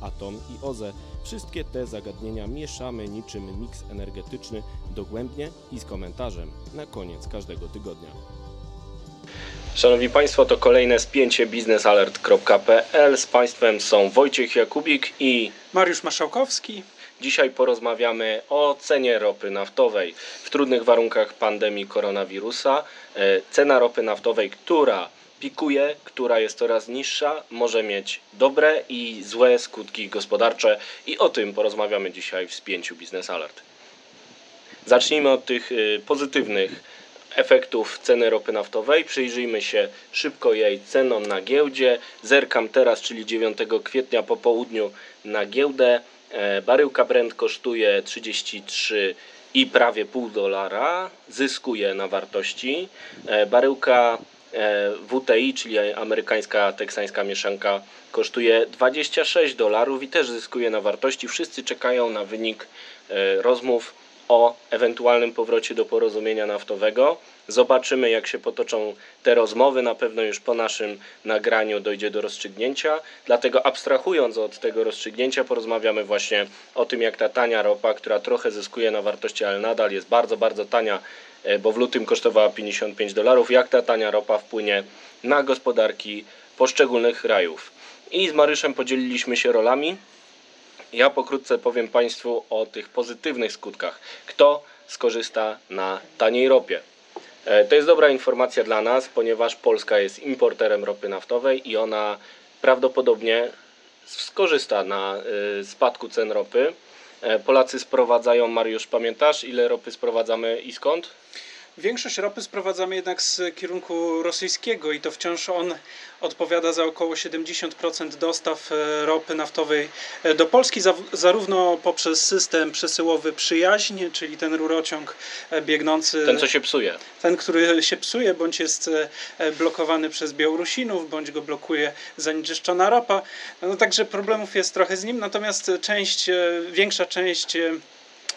atom i OZE wszystkie te zagadnienia mieszamy niczym miks energetyczny dogłębnie i z komentarzem na koniec każdego tygodnia. Szanowni Państwo, to kolejne spięcie biznesalert.pl. Z Państwem są Wojciech Jakubik i Mariusz Maszałkowski. Dzisiaj porozmawiamy o cenie ropy naftowej w trudnych warunkach pandemii koronawirusa. E, Cena ropy naftowej, która pikuje, która jest coraz niższa, może mieć dobre i złe skutki gospodarcze i o tym porozmawiamy dzisiaj w spięciu Biznes Alert. Zacznijmy od tych y, pozytywnych efektów ceny ropy naftowej. Przyjrzyjmy się szybko jej cenom na giełdzie. Zerkam teraz, czyli 9 kwietnia po południu na giełdę. E, Baryłka Brent kosztuje 33 i prawie pół dolara, zyskuje na wartości. E, Baryłka WTI, czyli amerykańska teksańska mieszanka, kosztuje 26 dolarów i też zyskuje na wartości. Wszyscy czekają na wynik e, rozmów o ewentualnym powrocie do porozumienia naftowego. Zobaczymy, jak się potoczą te rozmowy. Na pewno już po naszym nagraniu dojdzie do rozstrzygnięcia. Dlatego, abstrahując od tego rozstrzygnięcia, porozmawiamy właśnie o tym, jak ta tania ropa, która trochę zyskuje na wartości, ale nadal jest bardzo, bardzo tania, e, bo w lutym kosztowała 55 dolarów, jak ta tania ropa wpłynie na gospodarki poszczególnych krajów. I z Maryszem podzieliliśmy się rolami. Ja pokrótce powiem Państwu o tych pozytywnych skutkach. Kto skorzysta na taniej ropie? E, To jest dobra informacja dla nas, ponieważ Polska jest importerem ropy naftowej i ona prawdopodobnie skorzysta na y, spadku cen ropy. E, Polacy sprowadzają, Mariusz, pamiętasz ile ropy sprowadzamy i skąd? Większość ropy sprowadzamy jednak z kierunku rosyjskiego i to wciąż on odpowiada za około 70% dostaw e, ropy naftowej e, do Polski, za- zarówno poprzez system przesyłowy przyjaźń, czyli ten rurociąg e, biegnący, Ten, co się psuje. ten, który się psuje, bądź jest blokowany przez Białorusinów, bądź go blokuje zanieczyszczona ropa. No, także problemów jest trochę z nim, natomiast część, większa część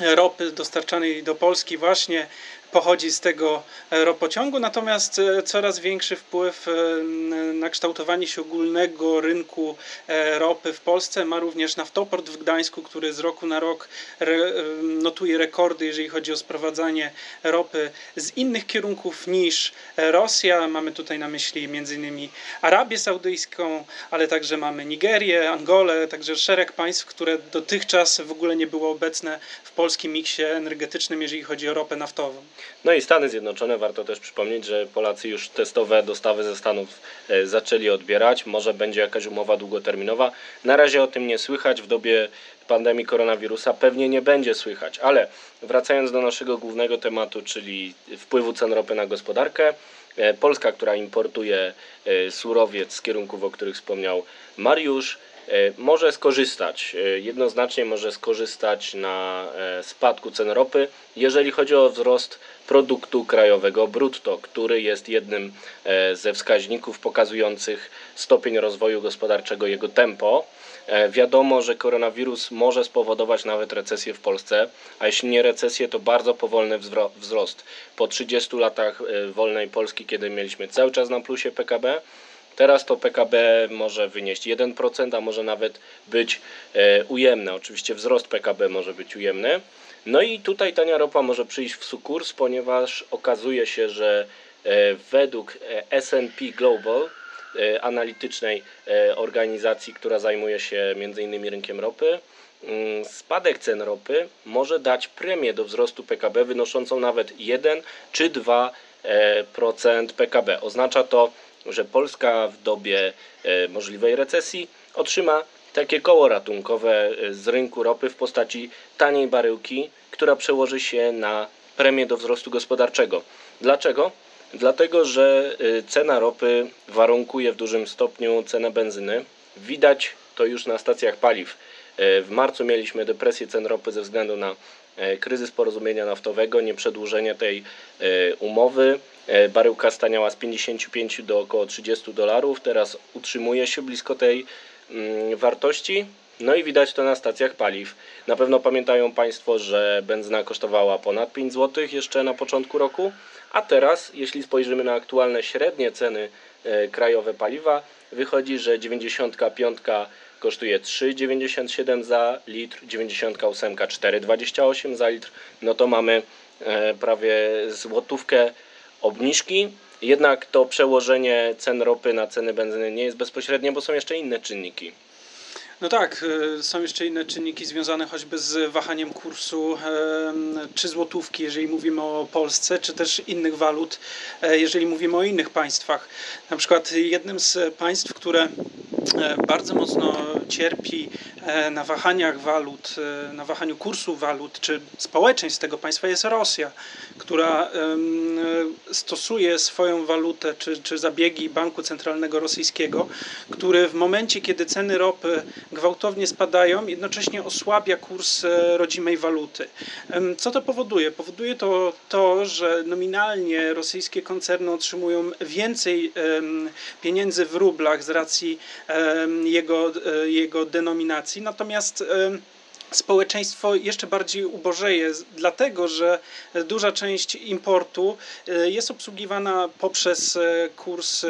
ropy dostarczanej do Polski właśnie pochodzi z tego ropociągu, natomiast e, coraz większy wpływ e, na kształtowanie się ogólnego rynku e, ropy w Polsce ma również naftoport w Gdańsku, który z roku na rok notuje rekordy, jeżeli chodzi o sprowadzanie ropy z innych kierunków niż Rosja. Mamy tutaj na myśli m.in. Arabię Saudyjską, ale także mamy Nigerię, Angolę, także szereg państw, które dotychczas w ogóle nie było obecne w polskim miksie energetycznym, jeżeli chodzi o ropę naftową. No i Stany Zjednoczone, warto też przypomnieć, że Polacy już testowe dostawy ze Stanów e, zaczęli odbierać. Może będzie jakaś umowa długoterminowa. Na razie o tym nie słychać. W dobie pandemii koronawirusa pewnie nie będzie słychać. Ale wracając do naszego głównego tematu, czyli wpływu cen ropy na gospodarkę. e, Polska, która importuje e, surowiec z kierunków, o których wspomniał Mariusz, może skorzystać, jednoznacznie może skorzystać na spadku cen ropy, jeżeli chodzi o wzrost produktu krajowego brutto, który jest jednym e, ze wskaźników pokazujących stopień rozwoju gospodarczego, jego tempo. E, Wiadomo, że koronawirus może spowodować nawet recesję w Polsce, a jeśli nie recesję, to bardzo powolny wzro- wzrost. Po 30 latach e, wolnej Polski, kiedy mieliśmy cały czas na plusie PKB, Teraz to PKB może wynieść 1%, a może nawet być ujemne. Oczywiście wzrost PKB może być ujemny. No i tutaj tania ropa może przyjść w sukurs, ponieważ okazuje się, że e, według e, S&P Global, e, analitycznej organizacji, która zajmuje się m.in. rynkiem ropy, mm, spadek cen ropy może dać premię do wzrostu PKB wynoszącą nawet 1 czy 2% e, procent PKB. Oznacza to, że Polska w dobie możliwej recesji otrzyma takie koło ratunkowe e, z rynku ropy w postaci taniej baryłki, która przełoży się na premię do wzrostu gospodarczego. Dlaczego? Dlatego, że y, cena ropy warunkuje w dużym stopniu cenę benzyny. Widać to już na stacjach paliw. E, W marcu mieliśmy depresję cen ropy ze względu na e, kryzys porozumienia naftowego, nieprzedłużenie tej e, umowy e, baryłka staniała z 55 do około 30 dolarów, teraz utrzymuje się blisko tej wartości. No i widać to na stacjach paliw. Na pewno pamiętają Państwo, że benzyna kosztowała ponad 5 zł jeszcze na początku roku, a teraz, jeśli spojrzymy na aktualne średnie ceny e, krajowe paliwa, wychodzi, że 95 kosztuje 3,97 za litr, 98 4,28 za litr, no to mamy e, prawie złotówkę obniżki. Jednak to przełożenie cen ropy na ceny benzyny nie jest bezpośrednie, bo są jeszcze inne czynniki. No tak, y, są jeszcze inne czynniki związane choćby z wahaniem kursu czy złotówki, jeżeli mówimy o Polsce, czy też innych walut, e, jeżeli mówimy o innych państwach. Na przykład jednym z państw, które e, bardzo mocno cierpi e, na wahaniach walut, e, na wahaniu kursu walut, czy społeczeństw tego państwa jest Rosja, która e, stosuje swoją walutę, czy, czy zabiegi Banku Centralnego Rosyjskiego, który w momencie, kiedy ceny ropy gwałtownie spadają, jednocześnie osłabia kurs e, rodzimej waluty. Co to powoduje? Powoduje to to, że nominalnie rosyjskie koncerny otrzymują więcej pieniędzy w rublach z racji jego, e, jego denominacji, natomiast społeczeństwo jeszcze bardziej ubożeje, dlatego że duża część importu e, jest obsługiwana poprzez kurs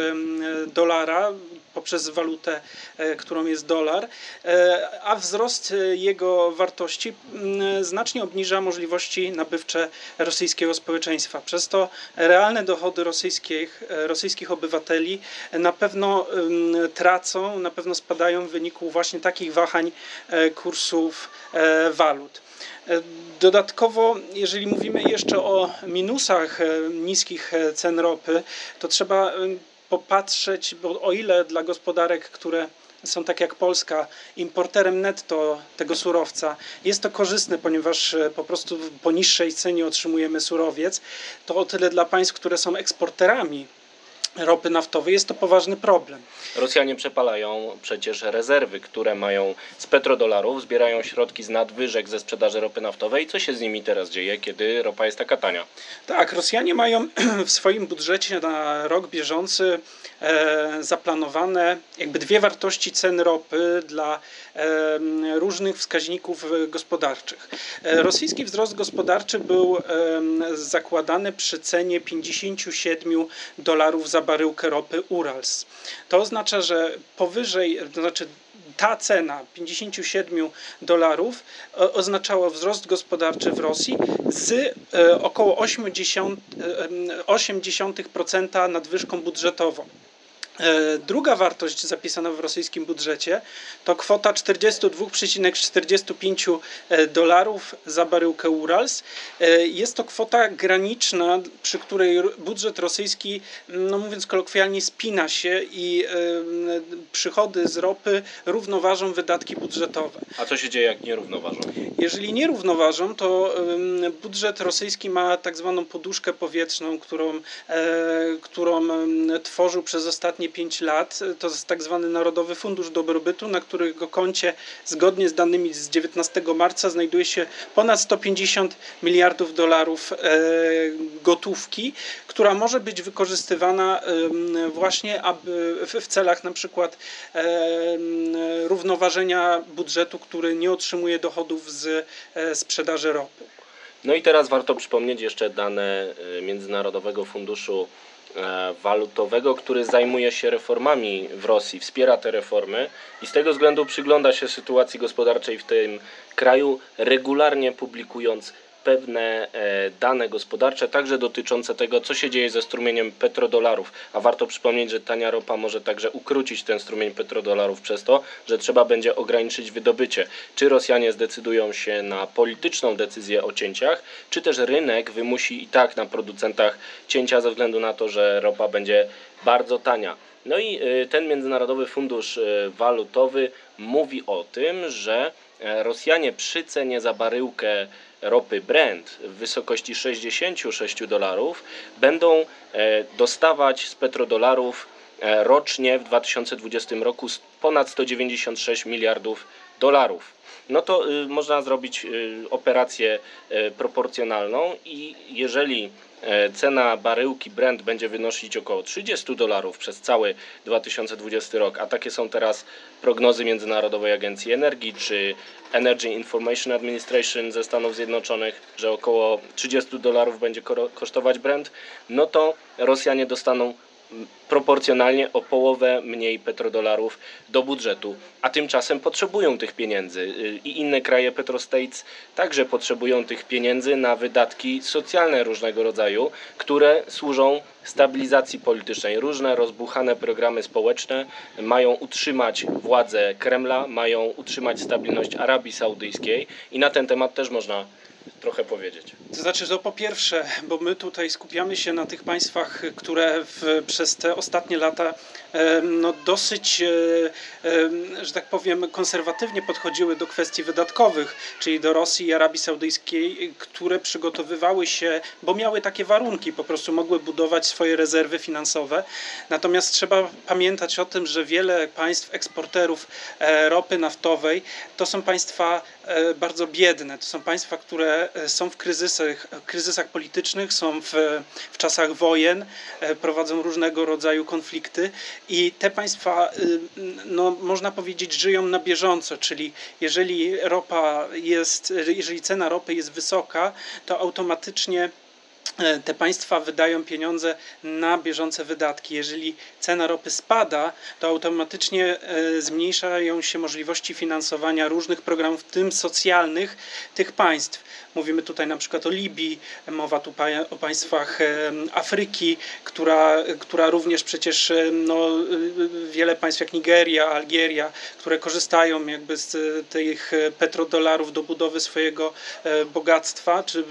dolara, poprzez walutę, e, którą jest dolar, e, a wzrost e, jego wartości mm, znacznie obniża możliwości nabywcze rosyjskiego społeczeństwa. Przez to realne dochody rosyjskich, rosyjskich obywateli na pewno mm, tracą, na pewno spadają w wyniku właśnie takich wahań kursów walut. Dodatkowo, jeżeli mówimy jeszcze o minusach niskich cen ropy, to trzeba e, popatrzeć, bo o ile dla gospodarek, które są tak jak Polska, importerem netto tego surowca, jest to korzystne, ponieważ e, po prostu po niższej cenie otrzymujemy surowiec, to o tyle dla państw, które są eksporterami ropy naftowej, jest to poważny problem. Rosjanie przepalają przecież rezerwy, które mają z petrodolarów, zbierają środki z nadwyżek ze sprzedaży ropy naftowej. Co się z nimi teraz dzieje, kiedy ropa jest taka tania? Tak, Rosjanie mają w swoim budżecie na rok bieżący e, zaplanowane jakby dwie wartości cen ropy dla różnych wskaźników e, gospodarczych. E, rosyjski wzrost gospodarczy był zakładany przy cenie 57 dolarów za baryłkę ropy Urals. To oznacza, że powyżej, to znaczy ta cena 57 dolarów e, oznaczała wzrost gospodarczy w Rosji z e, około 80, e, 0,8% nadwyżką budżetową. E, Druga wartość zapisana w rosyjskim budżecie to kwota 42,45 dolarów za baryłkę Urals. E, Jest to kwota graniczna, przy której budżet rosyjski, no mówiąc kolokwialnie, spina się i e, przychody z ropy równoważą wydatki budżetowe. A co się dzieje, jak nie równoważą? Jeżeli nie równoważą, to budżet rosyjski ma tak zwaną poduszkę powietrzną, którą, e, którą tworzył przez ostatnie 5 lat. To jest tak zwany Narodowy Fundusz Dobrobytu, na którego koncie zgodnie z danymi z 19 marca znajduje się ponad 150 miliardów dolarów e, gotówki, która może być wykorzystywana właśnie w, celach na przykład równoważenia budżetu, który nie otrzymuje dochodów z e, sprzedaży ropy. No i teraz warto przypomnieć jeszcze dane Międzynarodowego Funduszu e, Walutowego, który zajmuje się reformami w Rosji, wspiera te reformy i z tego względu przygląda się sytuacji gospodarczej w tym kraju, regularnie publikując pewne e, dane gospodarcze, także dotyczące tego, co się dzieje ze strumieniem petrodolarów. A warto przypomnieć, że tania ropa może także ukrócić ten strumień petrodolarów przez to, że trzeba będzie ograniczyć wydobycie. Czy Rosjanie zdecydują się na polityczną decyzję o cięciach, czy też rynek wymusi i tak na producentach cięcia ze względu na to, że ropa będzie bardzo tania. No i y, ten Międzynarodowy Fundusz y, Walutowy mówi o tym, że Rosjanie przy cenie za baryłkę ropy Brent w wysokości 66 dolarów będą e, dostawać z petrodolarów e, rocznie w 2020 roku ponad 196 miliardów dolarów. No to y, można zrobić y, operację y, proporcjonalną i jeżeli e, cena baryłki Brent będzie wynosić około 30 dolarów przez cały 2020 rok, a takie są teraz prognozy Międzynarodowej Agencji Energii czy Energy Information Administration ze Stanów Zjednoczonych, że około 30 dolarów będzie kosztować Brent, no to Rosjanie dostaną proporcjonalnie o połowę mniej petrodolarów do budżetu, a tymczasem potrzebują tych pieniędzy Y, i inne kraje petrostates także potrzebują tych pieniędzy na wydatki socjalne różnego rodzaju, które służą stabilizacji politycznej. Różne rozbuchane programy społeczne mają utrzymać władzę Kremla, mają utrzymać stabilność Arabii Saudyjskiej i na ten temat też można trochę powiedzieć. To znaczy, to po pierwsze, bo my tutaj skupiamy się na tych państwach, które w, przez te ostatnie lata em, no, dosyć, e, em, że tak powiem, konserwatywnie podchodziły do kwestii wydatkowych, czyli do Rosji i Arabii Saudyjskiej, które przygotowywały się, bo miały takie warunki, po prostu mogły budować swoje rezerwy finansowe. Natomiast trzeba pamiętać o tym, że wiele państw eksporterów e, ropy naftowej to są państwa e, bardzo biedne, to są państwa, które e, są w kryzysach, kryzysach politycznych, są w, w czasach wojen, e, prowadzą różnego rodzaju konflikty i te państwa, y, no, można powiedzieć, żyją na bieżąco, czyli jeżeli ropa jest, jeżeli cena ropy jest wysoka, to automatycznie e, te państwa wydają pieniądze na bieżące wydatki. Jeżeli cena ropy spada, to automatycznie e, zmniejszają się możliwości finansowania różnych programów, w tym socjalnych, tych państw. Mówimy tutaj na przykład o Libii, mowa tu o państwach Afryki, która, która również przecież no, e, wiele państw jak Nigeria, Algieria, które korzystają jakby z e, tych petrodolarów do budowy swojego e, bogactwa, czy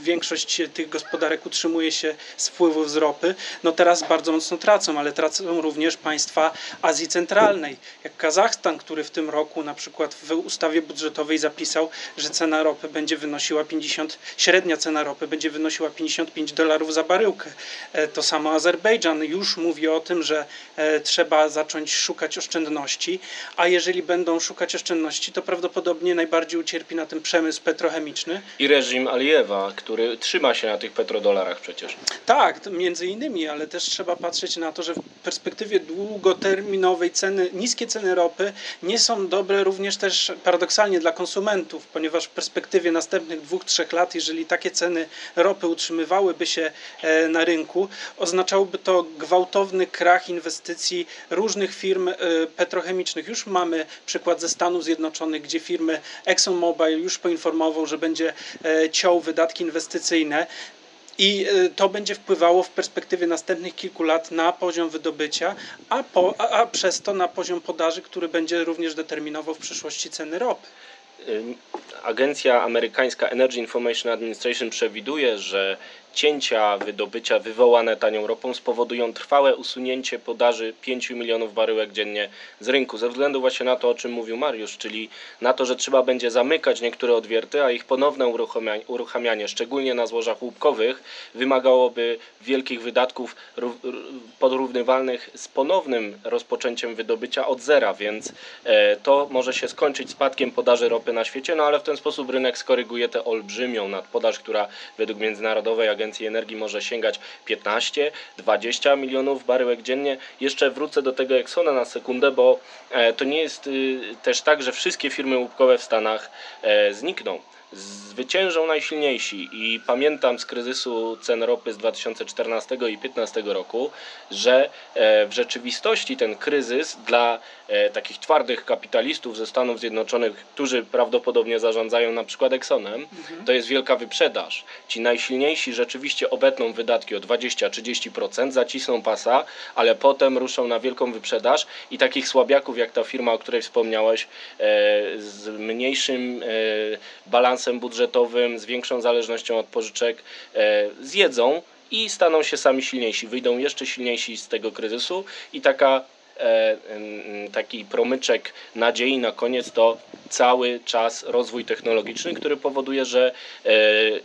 większość tych gospodarek utrzymuje się z wpływów z ropy, no teraz bardzo mocno tracą, ale tracą również państwa Azji Centralnej, jak Kazachstan, który w tym roku na przykład w ustawie budżetowej zapisał, że cena ropy będzie wynosiła 50, średnia cena ropy będzie wynosiła 55 dolarów za baryłkę. E, To samo Azerbejdżan już mówi o tym, że e, trzeba zacząć szukać oszczędności, a jeżeli będą szukać oszczędności, to prawdopodobnie najbardziej ucierpi na tym przemysł petrochemiczny, I reżim Alijewa, który trzyma się na tych petrodolarach przecież. Tak, między innymi, ale też trzeba patrzeć na to, że w perspektywie długoterminowej ceny, niskie ceny ropy nie są dobre również też paradoksalnie dla konsumentów, ponieważ w perspektywie następnych dwóch, trzech lat, jeżeli takie ceny ropy utrzymywałyby się e, na rynku, oznaczałoby to gwałtowny krach inwestycji różnych firm e, petrochemicznych. Już mamy przykład ze Stanów Zjednoczonych, gdzie firmy ExxonMobil już poinformował, że będzie e, ciął wydatki inwestycyjne. I to będzie wpływało w perspektywie następnych kilku lat na poziom wydobycia, a, po, a, a przez to na poziom podaży, który będzie również determinował w przyszłości ceny ropy. Agencja amerykańska Energy Information Administration przewiduje, że cięcia wydobycia wywołane tanią ropą spowodują trwałe usunięcie podaży 5 milionów baryłek dziennie z rynku. Ze względu właśnie na to, o czym mówił Mariusz, czyli na to, że trzeba będzie zamykać niektóre odwierty, a ich ponowne uruchamianie, szczególnie na złożach łupkowych, wymagałoby wielkich wydatków porównywalnych z ponownym rozpoczęciem wydobycia od zera, więc e, to może się skończyć spadkiem podaży ropy na świecie, no ale w ten sposób rynek skoryguje tę olbrzymią nadpodaż, która według Międzynarodowej Agencji Energii może sięgać 15-20 milionów baryłek dziennie. Jeszcze wrócę do tego Exxona na sekundę, bo e, to nie jest y, też tak, że wszystkie firmy łupkowe w Stanach e, znikną. Zwyciężą najsilniejsi. I pamiętam z kryzysu cen ropy z 2014 i 2015 roku, że e, w rzeczywistości ten kryzys dla e, takich twardych kapitalistów ze Stanów Zjednoczonych, którzy prawdopodobnie zarządzają na przykład Exxonem, to jest wielka wyprzedaż. Ci najsilniejsi rzeczywiście obetną wydatki o 20-30%, zacisną pasa, ale potem ruszą na wielką wyprzedaż. I takich słabiaków jak ta firma, o której wspomniałeś, e, z mniejszym e, budżetowym, z większą zależnością od pożyczek, e, zjedzą i staną się sami silniejsi, wyjdą jeszcze silniejsi z tego kryzysu i taka e, taki promyczek nadziei na koniec to cały czas rozwój technologiczny, który powoduje, że e,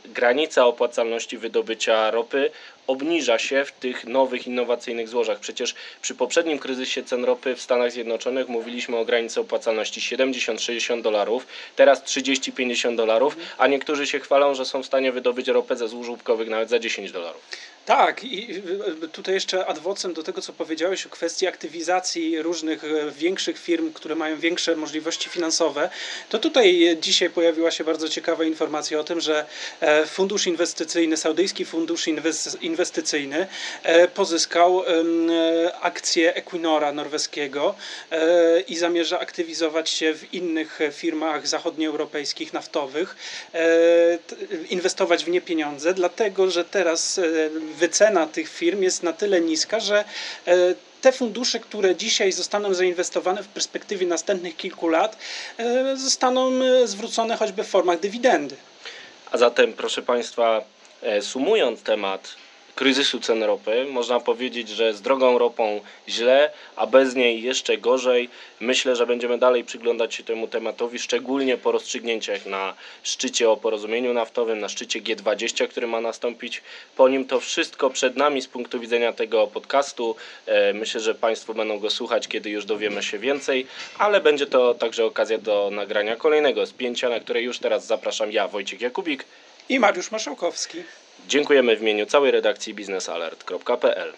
granica opłacalności wydobycia ropy obniża się w tych nowych, innowacyjnych złożach. Przecież przy poprzednim kryzysie cen ropy w Stanach Zjednoczonych mówiliśmy o granicy opłacalności 70-60 dolarów, teraz 30-50 dolarów, a niektórzy się chwalą, że są w stanie wydobyć ropę ze złóż łupkowych nawet za 10 dolarów. Tak, i tutaj jeszcze adwocem do tego, co powiedziałeś o kwestii aktywizacji różnych e, większych firm, które mają większe możliwości finansowe, to tutaj dzisiaj pojawiła się bardzo ciekawa informacja o tym, że e, fundusz inwestycyjny, saudyjski fundusz inwes- inwestycyjny e, pozyskał em, akcje Equinora norweskiego i zamierza aktywizować się w innych firmach zachodnioeuropejskich naftowych, inwestować w nie pieniądze, dlatego że teraz wycena tych firm jest na tyle niska, że e, te fundusze, które dzisiaj zostaną zainwestowane w perspektywie następnych kilku lat, e, zostaną e, zwrócone choćby w formach dywidendy. A zatem, proszę Państwa, sumując temat kryzysu cen ropy, można powiedzieć, że z drogą ropą źle, a bez niej jeszcze gorzej. Myślę, że będziemy dalej przyglądać się temu tematowi, szczególnie po rozstrzygnięciach na szczycie o porozumieniu naftowym, na szczycie G20, który ma nastąpić po nim. To wszystko przed nami z punktu widzenia tego podcastu. E, Myślę, że Państwo będą go słuchać, kiedy już dowiemy się więcej, ale będzie to także okazja do nagrania kolejnego spięcia, na które już teraz zapraszam ja, Wojciech Jakubik. I Mariusz Maszałkowski. Dziękujemy w imieniu całej redakcji biznesalert.pl.